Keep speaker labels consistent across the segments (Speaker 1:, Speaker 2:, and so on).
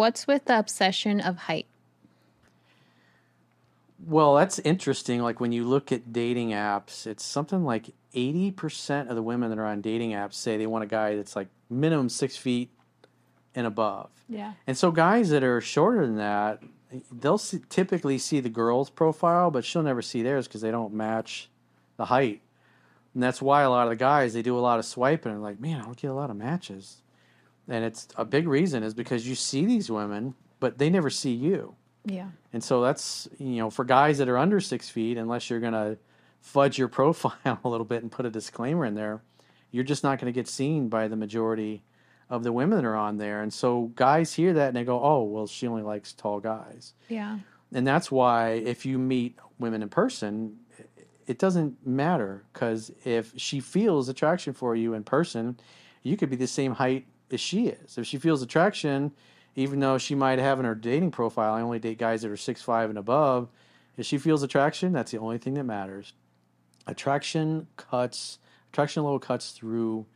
Speaker 1: What's with the obsession of height?
Speaker 2: Well, that's interesting. Like when you look at dating apps, it's something like 80% of the women that are on dating apps say they want a guy that's like minimum six feet and above.
Speaker 1: Yeah.
Speaker 2: And so guys that are shorter than that, they'll see, typically see the girl's profile, but she'll never see theirs because they don't match the height. And that's why a lot of the guys they do a lot of swiping and like, man, I don't get a lot of matches. And it's a big reason is because you see these women, but they never see you.
Speaker 1: Yeah.
Speaker 2: And so that's you know for guys that are under six feet, unless you're gonna fudge your profile a little bit and put a disclaimer in there, you're just not going to get seen by the majority of the women that are on there. And so guys hear that and they go, "Oh, well, she only likes tall guys."
Speaker 1: Yeah.
Speaker 2: And that's why if you meet women in person, it doesn't matter because if she feels attraction for you in person, you could be the same height as she is. If she feels attraction, even though she might have in her dating profile, I only date guys that are six five and above. If she feels attraction, that's the only thing that matters. Attraction cuts, attraction level cuts through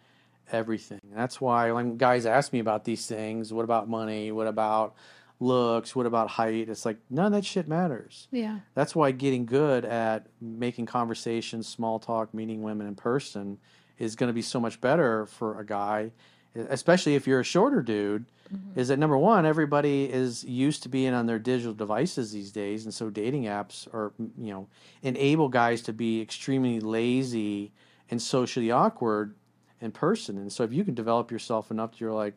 Speaker 2: everything. That's why when guys ask me about these things, what about money? What about looks? What about height? It's like none of that shit matters.
Speaker 1: Yeah.
Speaker 2: That's why getting good at making conversations, small talk, meeting women in person is going to be so much better for a guy, especially if you're a shorter dude. Mm-hmm. Is that number one? Everybody is used to being on their digital devices these days, and so dating apps are you know enable guys to be extremely lazy and socially awkward in person. And so if you can develop yourself enough to you're like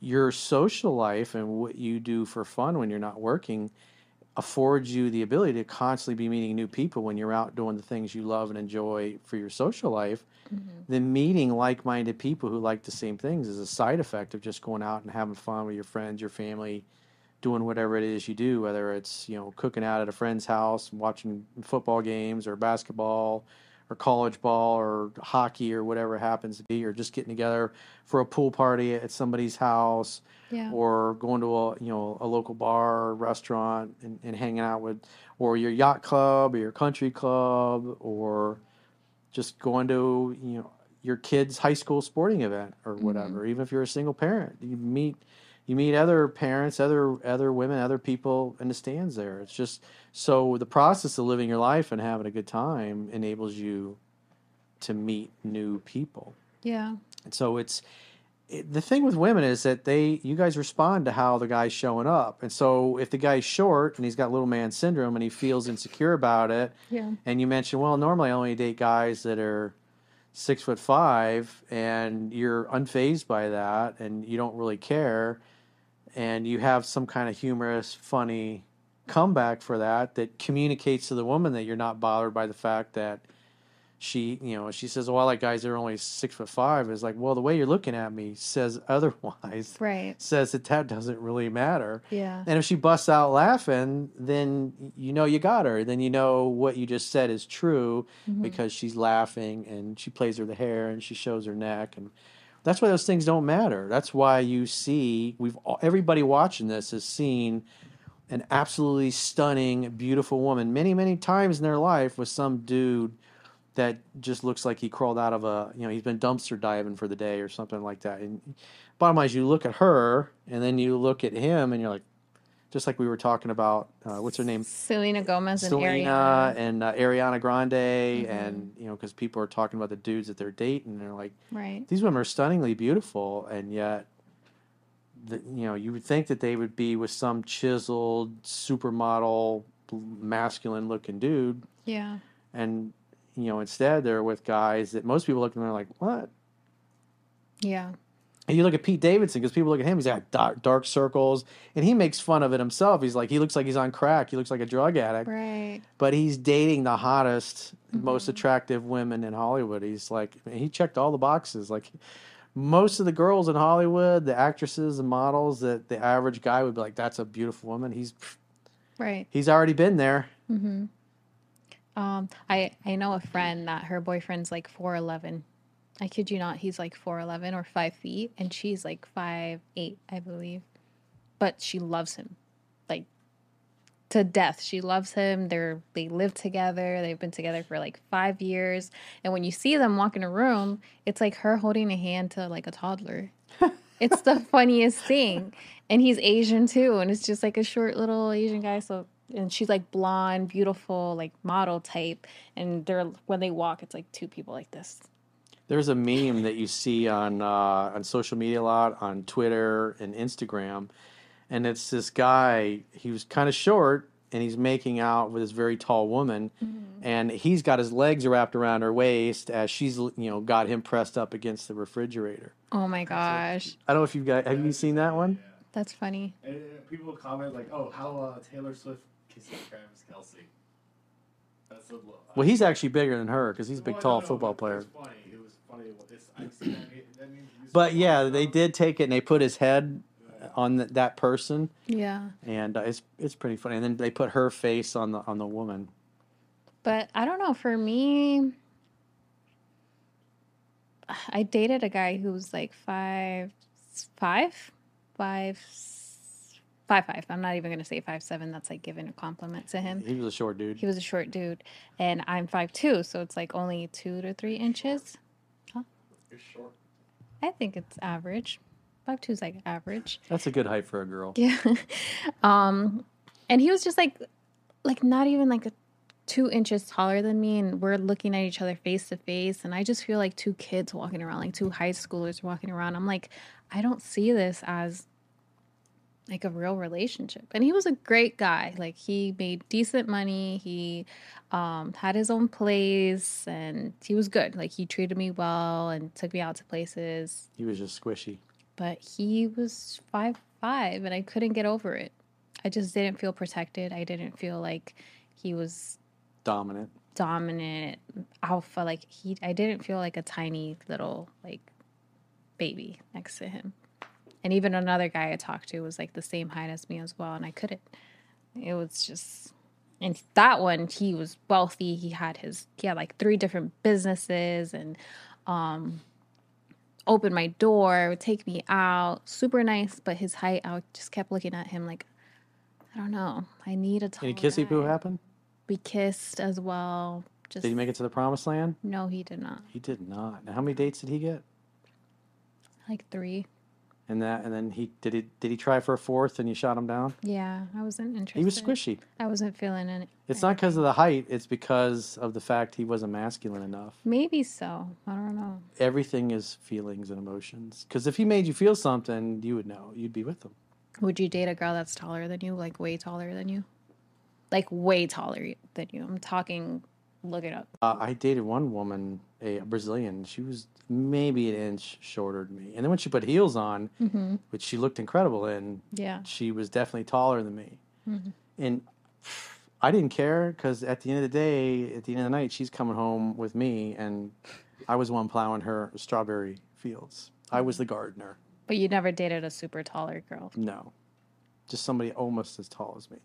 Speaker 2: your social life and what you do for fun when you're not working affords you the ability to constantly be meeting new people when you're out doing the things you love and enjoy for your social life, mm-hmm. then meeting like minded people who like the same things is a side effect of just going out and having fun with your friends, your family, doing whatever it is you do, whether it's, you know, cooking out at a friend's house, watching football games or basketball or college ball or hockey or whatever it happens to be, or just getting together for a pool party at somebody's house
Speaker 1: Yeah.
Speaker 2: or going to a you know a local bar or restaurant and, and hanging out with or your yacht club or your country club or just going to you know your kid's high school sporting event or mm-hmm. whatever even if you're a single parent you meet you meet other parents other other women other people in the stands there it's just so the process of living your life and having a good time enables you to meet new people
Speaker 1: Yeah.
Speaker 2: and so it's it, the thing with women is that they you guys respond to how the guy's showing up. And so if the guy's short and he's got little man syndrome and he feels insecure about it,
Speaker 1: Yeah.
Speaker 2: and you mention, well, normally I only date guys that are six foot five, and you're unfazed by that, and you don't really care, and you have some kind of humorous, funny comeback for that that communicates to the woman that you're not bothered by the fact that she, you know, she says, "Well, I like guys that are only six foot five. Is like, well, the way you're looking at me says otherwise.
Speaker 1: Right.
Speaker 2: Says that that doesn't really matter.
Speaker 1: Yeah.
Speaker 2: And if she busts out laughing, then you know you got her. Then you know what you just said is true mm-hmm. because she's laughing and she plays with the hair and she shows her neck and that's why those things don't matter. That's why you see we've everybody watching this has seen an absolutely stunning, beautiful woman many, many times in their life with some dude that just looks like he crawled out of a, you know, he's been dumpster diving for the day or something like that. And bottom line is, you look at her and then you look at him and you're like, just like we were talking about, uh, what's her name?
Speaker 1: Selena Gomez and
Speaker 2: Selena
Speaker 1: Ariana.
Speaker 2: and uh, Ariana Grande, and you know, because people are talking about the dudes that they're dating, and they're like,
Speaker 1: Right.
Speaker 2: these women are stunningly beautiful, and yet, the, you know, you would think that they would be with some chiseled supermodel, masculine looking dude,
Speaker 1: Yeah.
Speaker 2: and you know, instead they're with guys that most people look at and they're like, what?
Speaker 1: Yeah.
Speaker 2: And you look at Pete Davidson because people look at him, he's got dark, dark circles, and he makes fun of it himself. He's like, he looks like he's on crack. He looks like a drug addict.
Speaker 1: Right.
Speaker 2: but he's dating the hottest, most attractive women in Hollywood. He's like, he checked all the boxes. Like, most of the girls in Hollywood, the actresses and models, that the average guy would be like, "That's a beautiful woman." He's
Speaker 1: Right.
Speaker 2: he's already been there.
Speaker 1: Mm-hmm. Um, I I know a friend that her boyfriend's like four eleven. I kid you not, he's like four eleven or five feet, and she's like five eight, I believe. But she loves him, like to death. She loves him. They're they live together. They've been together for like five years. And when you see them walk in a room, it's like her holding a hand to like a toddler. It's the funniest thing. And he's Asian too. And it's just like a short little Asian guy. So, and she's like blonde, beautiful, like model type. And they're, when they walk, it's like two people like this.
Speaker 2: There's a meme that you see on uh, on social media a lot, on Twitter and Instagram, and it's this guy. He was kind of short, and he's making out with this very tall woman, and he's got his legs wrapped around her waist as she's you know got him pressed up against the refrigerator.
Speaker 1: Oh my gosh.
Speaker 2: I don't know if you guys have you seen that one.
Speaker 1: That's funny.
Speaker 3: And people comment like, "Oh, how uh, Taylor Swift kisses Travis Kelce." That's the
Speaker 2: Well, he's actually bigger than her because he's a big,
Speaker 3: Well,
Speaker 2: tall
Speaker 3: know,
Speaker 2: football
Speaker 3: but It
Speaker 2: player.
Speaker 3: was funny. It was funny. It's, I've seen that. meme- That meme used
Speaker 2: But yeah, they did take it and they put his head on th- that person,
Speaker 1: Yeah.
Speaker 2: and uh, it's it's pretty funny. And then they put her face on the on the woman.
Speaker 1: But I don't know. For me, I dated a guy who was like five, five, five, five, five. I'm not even gonna say five seven. That's like giving a compliment to him.
Speaker 2: He was a short dude.
Speaker 1: He was a short dude, and I'm five two, so it's like only two to three inches.
Speaker 3: You're short.
Speaker 1: I think it's average. Five two is like average.
Speaker 2: That's a good height for a girl.
Speaker 1: Yeah. um, and he was just like, like not even like a two inches taller than me, and we're looking at each other face to face, and I just feel like two kids walking around, like two high schoolers walking around. I'm like, I don't see this as like a real relationship. And he was a great guy. Like he made decent money. He um, had his own place, and he was good. Like he treated me well and took me out to places
Speaker 2: He was just squishy.
Speaker 1: but he was five five and I couldn't get over it. I just didn't feel protected. I didn't feel like he was
Speaker 2: Dominant.
Speaker 1: dominant alpha. Like he I didn't feel like a tiny little like baby next to him. And even another guy I talked to was like the same height as me as well, and I couldn't. It was just and that one he was wealthy. He had his he had like three different businesses and um opened my door, would take me out, super nice, but his height I just kept looking at him like I don't know. I need a tall
Speaker 2: Any kissy poo happen?
Speaker 1: We kissed as well. Just
Speaker 2: Did he make it to the promised land?
Speaker 1: no, he did not.
Speaker 2: He did not. Now, how many dates did he get?
Speaker 1: Like three.
Speaker 2: And that, and then he did he did he try for a fourth and you shot him down?
Speaker 1: Yeah, I wasn't interested.
Speaker 2: He was squishy.
Speaker 1: I wasn't feeling it.
Speaker 2: It's not because of the height. It's because of the fact he wasn't masculine enough.
Speaker 1: Maybe so. I don't know.
Speaker 2: Everything is feelings and emotions. Because if he made you feel something, you would know. You'd be with him.
Speaker 1: Would you date a girl that's taller than you, like way taller than you? Like way taller than you. I'm talking. Look it up.
Speaker 2: Uh, I dated one woman, a Brazilian. She was maybe an inch shorter than me. And then when she put heels on,
Speaker 1: Mm-hmm.
Speaker 2: which she looked incredible in,
Speaker 1: Yeah.
Speaker 2: she was definitely taller than me.
Speaker 1: Mhm.
Speaker 2: And I didn't care because at the end of the day, at the end of the night, she's coming home with me, and I was one plowing her strawberry fields. I was the gardener.
Speaker 1: But you never dated a super taller girl.
Speaker 2: No, just somebody almost as tall as me.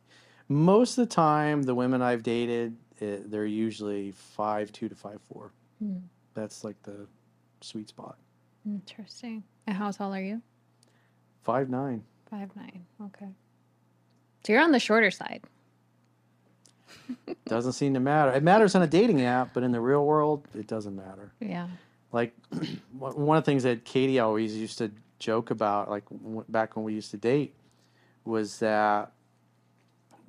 Speaker 2: Most of the time, the women I've dated, eh, they're usually five two to five four.
Speaker 1: Hmm.
Speaker 2: That's like the sweet spot.
Speaker 1: Interesting. And how tall are you?
Speaker 2: Five nine.
Speaker 1: Five nine. Okay. So you're on the shorter side.
Speaker 2: Doesn't seem to matter. It matters on a dating app, but in the real world, it doesn't matter.
Speaker 1: Yeah.
Speaker 2: Like one one of the things that Katie always used to joke about, like back when we used to date, was that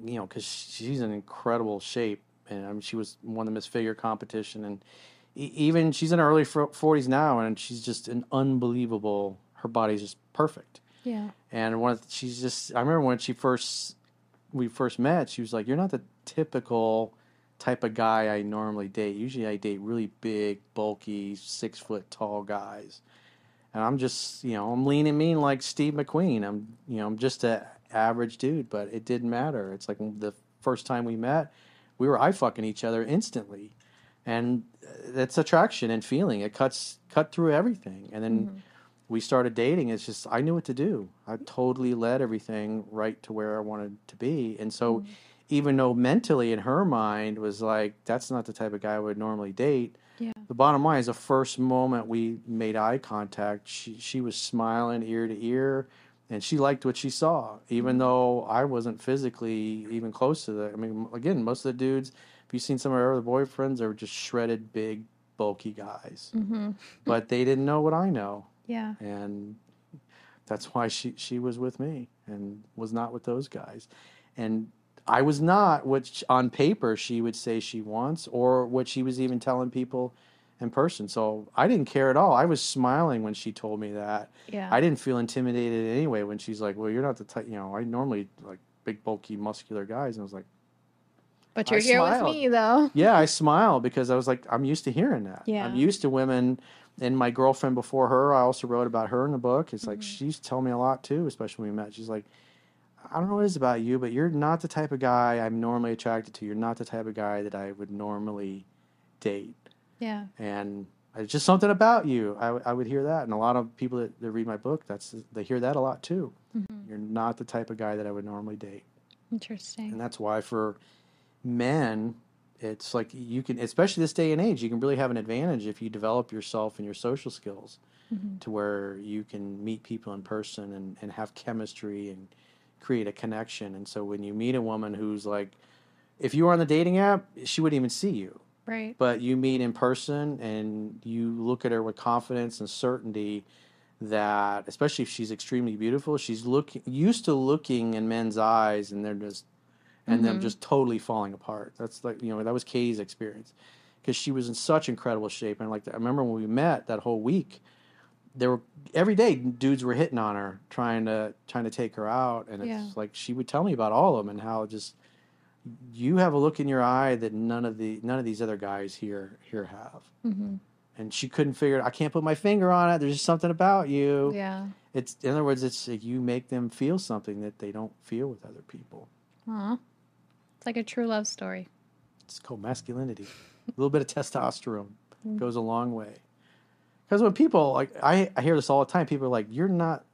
Speaker 2: you know because she's in incredible shape, and I mean, she was won the Miss Figure competition, and even she's in her early forties now, and she's just an unbelievable. Her body's just perfect.
Speaker 1: Yeah.
Speaker 2: And one of the, she's just I remember when she first we first met, she was like, "You're not the typical type of guy I normally date. Usually I date really big, bulky, six foot tall guys." And I'm just, you know, I'm lean and mean like Steve McQueen. I'm, you know, I'm just an average dude, but it didn't matter. It's like the first time we met, we were eye fucking each other instantly. And uh, that's attraction and feeling. It cuts cut through everything. And then we started dating. It's just I knew what to do. I totally led everything right to where I wanted to be. And so even though mentally in her mind was like that's not the type of guy I would normally date,
Speaker 1: Yeah.
Speaker 2: the bottom line is the first moment we made eye contact, she she was smiling ear to ear and she liked what she saw, even though I wasn't physically even close to that. I mean, again, most of the dudes, if you've seen some of her other boyfriends, they were just shredded, big, bulky guys.
Speaker 1: Mm-hmm.
Speaker 2: But they didn't know what I know
Speaker 1: Yeah.
Speaker 2: and That's why she she was with me and was not with those guys, and I was not what on paper she would say she wants or what she was even telling people in person. So I didn't care at all. I was smiling when she told me that.
Speaker 1: Yeah.
Speaker 2: I didn't feel intimidated anyway when she's like, "Well, you're not the type." You know, I normally like big, bulky, muscular guys, and I was like,
Speaker 1: but you're here with me though.
Speaker 2: "Yeah." I smile because I was like, "I'm used to hearing that.
Speaker 1: Yeah.
Speaker 2: I'm used to women." And my girlfriend before her, I also wrote about her in the book. It's like
Speaker 1: Mhm.
Speaker 2: she's telling me a lot too, especially when we met. She's like, I don't know what it is about you, but you're not the type of guy I'm normally attracted to. You're not the type of guy that I would normally date.
Speaker 1: Yeah.
Speaker 2: And it's just something about you. I, I would hear that. And a lot of people that, that read my book, that's they hear that a lot too.
Speaker 1: Mhm.
Speaker 2: You're not the type of guy that I would normally date.
Speaker 1: Interesting.
Speaker 2: And that's why for men, it's like you can, especially this day and age, you can really have an advantage if you develop yourself and your social skills
Speaker 1: Mhm.
Speaker 2: to where you can meet people in person and, and have chemistry and create a connection. And so when you meet a woman who's like, if you were on the dating app, she wouldn't even see you.
Speaker 1: Right.
Speaker 2: But you meet in person and you look at her with confidence and certainty that, especially if she's extremely beautiful, she's looking used to looking in men's eyes and they're just and them
Speaker 1: Mhm.
Speaker 2: just totally falling apart. That's like you know that was Kay's experience because she was in such incredible shape. And like I remember when we met that whole week, there were every day dudes were hitting on her trying to trying to take her out, and it's
Speaker 1: Yeah.
Speaker 2: like she would tell me about all of them and how just you have a look in your eye that none of the none of these other guys here here have.
Speaker 1: hmm
Speaker 2: And she couldn't figure it. I can't put my finger on it. There's just something about you.
Speaker 1: Yeah.
Speaker 2: It's in other words, it's like you make them feel something that they don't feel with other people.
Speaker 1: Aw. It's like a true love story.
Speaker 2: It's called masculinity. a little bit of testosterone
Speaker 1: Mm.
Speaker 2: goes a long way. Because when people like I, I hear this all the time, people are like, "You're not,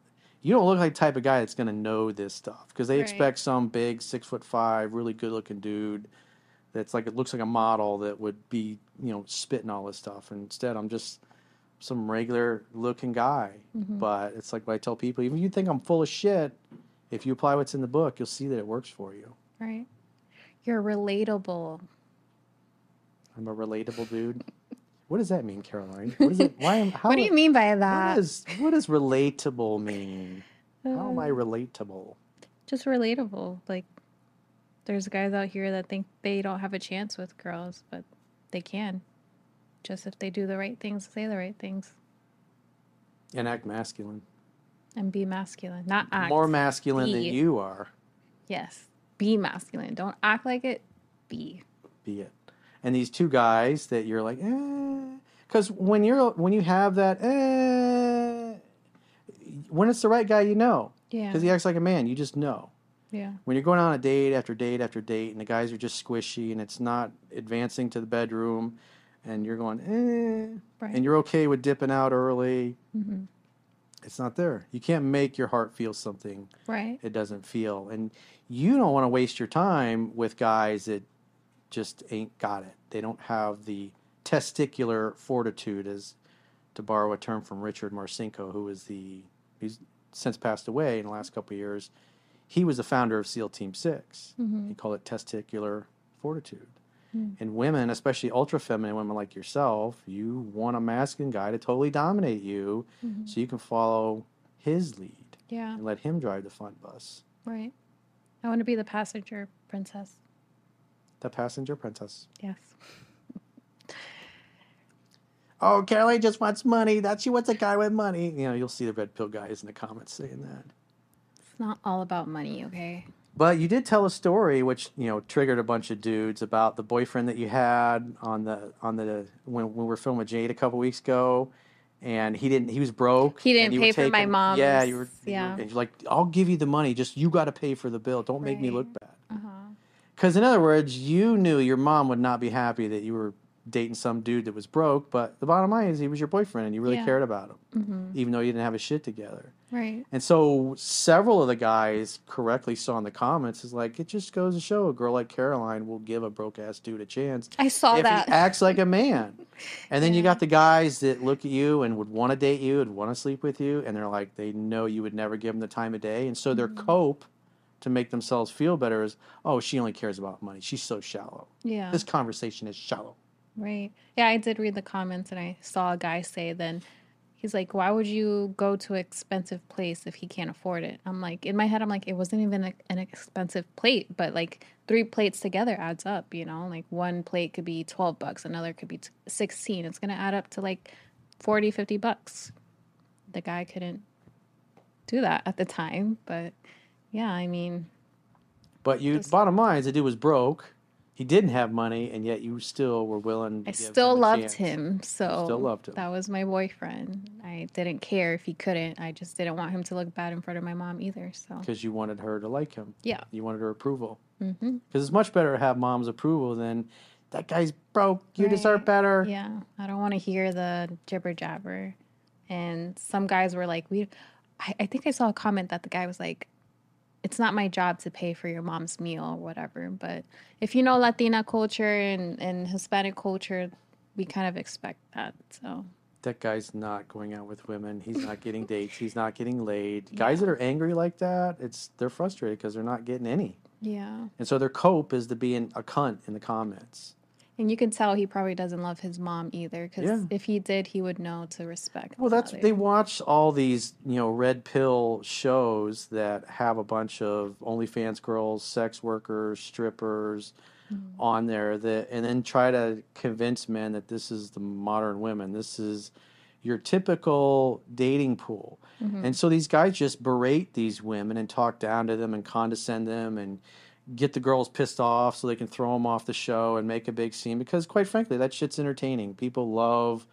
Speaker 2: you don't look like the type of guy that's going to know this stuff." Because they
Speaker 1: Right.
Speaker 2: expect some big six foot five, really good looking dude that's like it looks like a model that would be you know spitting all this stuff. And instead, I'm just some regular looking guy.
Speaker 1: Mhm.
Speaker 2: But it's like what I tell people, even if you think I'm full of shit, if you apply what's in the book, you'll see that it works for you.
Speaker 1: Right. You're relatable.
Speaker 2: I'm a relatable dude. What does that mean, Caroline? What is it? Why am? How
Speaker 1: what do you mean by that?
Speaker 2: What is what does relatable mean? How am I
Speaker 1: Uh,
Speaker 2: relatable?
Speaker 1: just relatable. Like, there's guys out here that think they don't have a chance with girls, but they can. Just if they do the right things, say the right things,
Speaker 2: And act masculine.
Speaker 1: and be masculine. Not act.
Speaker 2: More masculine than you are.
Speaker 1: Yes. Be masculine. Don't act like it. Be.
Speaker 2: Be it. And these two guys that you're like, eh, because when you're when you have that, eh, when it's the right guy, you know,
Speaker 1: Yeah.
Speaker 2: because he acts like a man. You just know.
Speaker 1: yeah.
Speaker 2: when you're going on a date after date after date and the guys are just squishy and it's not advancing to the bedroom and you're going eh
Speaker 1: Right.
Speaker 2: and you're okay with dipping out early
Speaker 1: Mm-hmm.
Speaker 2: it's not there you can't make your heart feel something
Speaker 1: Right.
Speaker 2: it doesn't feel and you don't want to waste your time with guys that just ain't got it they don't have the testicular fortitude as to borrow a term from richard marcinko who is the he's since passed away in the last couple of years he was the founder of seal team 6
Speaker 1: hmm
Speaker 2: he called it testicular fortitude.
Speaker 1: Mm.
Speaker 2: And women, especially ultra feminine women like yourself, you want a masculine guy to totally dominate you
Speaker 1: hmm
Speaker 2: so you can follow his lead
Speaker 1: Yeah.
Speaker 2: and let him drive the fun bus.
Speaker 1: Right. I want to be the passenger princess.
Speaker 2: The passenger princess.
Speaker 1: Yes.
Speaker 2: Oh, Caroline just wants money. That she wants a guy with money. You know, you'll see the red pill guys in the comments saying that.
Speaker 1: It's not all about money, okay?
Speaker 2: But you did tell a story which, you know, triggered a bunch of dudes about the boyfriend that you had on the on the when, when we were filming Jade a couple weeks ago. And he didn't. He was broke.
Speaker 1: He didn't
Speaker 2: you were
Speaker 1: pay for my mom
Speaker 2: Yeah, you were. you
Speaker 1: yeah.
Speaker 2: were- and you're like, I'll give you the money. Just you got to pay for the bill. Don't make me look bad. Because in other words, you knew your mom would not be happy that you were dating some dude that was broke. But the bottom line is, he was your boyfriend, and you really
Speaker 1: Yeah.
Speaker 2: cared about him,
Speaker 1: hmm
Speaker 2: even though you didn't have his shit together.
Speaker 1: Right.
Speaker 2: And so several of the guys correctly saw in the comments is like, it just goes to show a girl like Caroline will give a broke ass dude a chance
Speaker 1: I saw
Speaker 2: if
Speaker 1: that.
Speaker 2: he acts like a man. And then you got the guys that look at you and would want to date you and want to sleep with you, and they're like, they know you would never give them the time of day, and so their
Speaker 1: Mm-hmm.
Speaker 2: cope to make themselves feel better is, oh, she only cares about money. She's so shallow.
Speaker 1: yeah.
Speaker 2: This conversation is shallow.
Speaker 1: Right. Yeah, I did read the comments and I saw a guy say then He's like, why would you go to an expensive place if he can't afford it? I'm like, in my head, I'm like, it wasn't even a, an expensive plate, but like three plates together adds up, you know? Like one plate could be 12 bucks, another could be t- 16. It's going to add up to like 40, 50 bucks. The guy couldn't do that at the time, but yeah, I mean,
Speaker 2: But you, bottom line is, the dude was broke. He didn't have money, and yet you still were willing. To
Speaker 1: I
Speaker 2: give
Speaker 1: still
Speaker 2: him
Speaker 1: loved
Speaker 2: chance.
Speaker 1: him, so
Speaker 2: still loved him.
Speaker 1: that was my boyfriend. I didn't care if he couldn't. I just didn't want him to look bad in front of my mom either. So
Speaker 2: because you wanted her to like him.
Speaker 1: yeah,
Speaker 2: You wanted her approval.
Speaker 1: Mm-hmm.
Speaker 2: Because it's much better to have mom's approval than that guy's broke. You deserve better.
Speaker 1: yeah. I don't want to hear the jibber jabber. And some guys were like, "We," I, I think I saw a comment that the guy was like, "It's not my job to pay for your mom's meal or whatever." But if you know Latina culture and and Hispanic culture, we kind of expect that. So
Speaker 2: That guy's not going out with women. He's not getting dates. He's not getting laid. Guys that are angry like that, it's they're frustrated because they're not getting any.
Speaker 1: yeah.
Speaker 2: And so their cope is to be in a cunt in the comments.
Speaker 1: And you can tell he probably doesn't love his mom either, because
Speaker 2: Yeah.
Speaker 1: if he did, he would know to respect.
Speaker 2: Well, that's
Speaker 1: mother.
Speaker 2: they watch all these you know red pill shows that have a bunch of OnlyFans girls, sex workers, strippers mm. on there that, and then try to convince men that this is the modern women. This is your typical dating pool. Mm-hmm. And so these guys just berate these women and talk down to them and condescend them and get the girls pissed off so they can throw them off the show and make a big scene because quite frankly that shit's entertaining. People love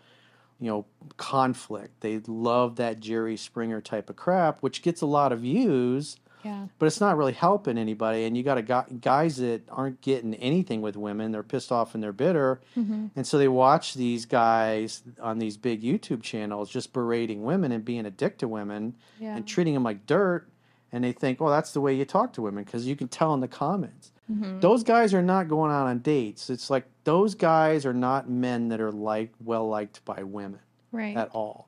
Speaker 2: you know, conflict. They love that Jerry Springer type of crap, which gets a lot of views,
Speaker 1: yeah,
Speaker 2: but it's not really helping anybody. And you got a guy, guys that aren't getting anything with women. They're pissed off and they're bitter,
Speaker 1: mm-hmm.
Speaker 2: and so they watch these guys on these big YouTube channels just berating women and being a dick to women
Speaker 1: yeah,
Speaker 2: and treating them like dirt. And they think, well, that's the way you talk to women because you can tell in the comments.
Speaker 1: Mhm.
Speaker 2: Those guys are not going out on dates. It's like those guys are not men that are like well liked by women
Speaker 1: right,
Speaker 2: at all.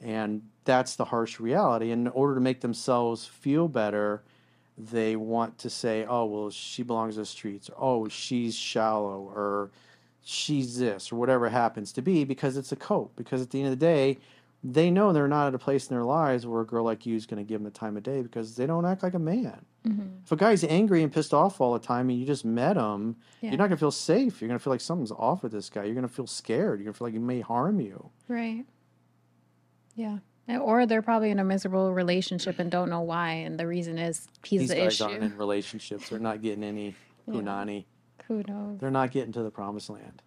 Speaker 2: And that's the harsh reality. And in order to make themselves feel better, they want to say, oh, well, she belongs to the streets, or oh, she's shallow, or she's this, or whatever it happens to be, because it's a cope. Because at the end of the day, they know they're not at a place in their lives where a girl like you is going to give them the time of day because they don't act like a man.
Speaker 1: Mhm.
Speaker 2: If a guy's angry and pissed off all the time and you just met him,
Speaker 1: yeah,
Speaker 2: you're not going to feel safe. You're going to feel like something's off with this guy. You're going to feel scared. You're going to feel like he may harm you.
Speaker 1: right, yeah. Or they're probably in a miserable relationship and don't know why, and the reason is he's
Speaker 2: These
Speaker 1: the
Speaker 2: guys
Speaker 1: issue.
Speaker 2: aren't in relationships. They're not getting any
Speaker 1: Yeah.
Speaker 2: punani.
Speaker 1: Who knows?
Speaker 2: They're not getting to the promised land.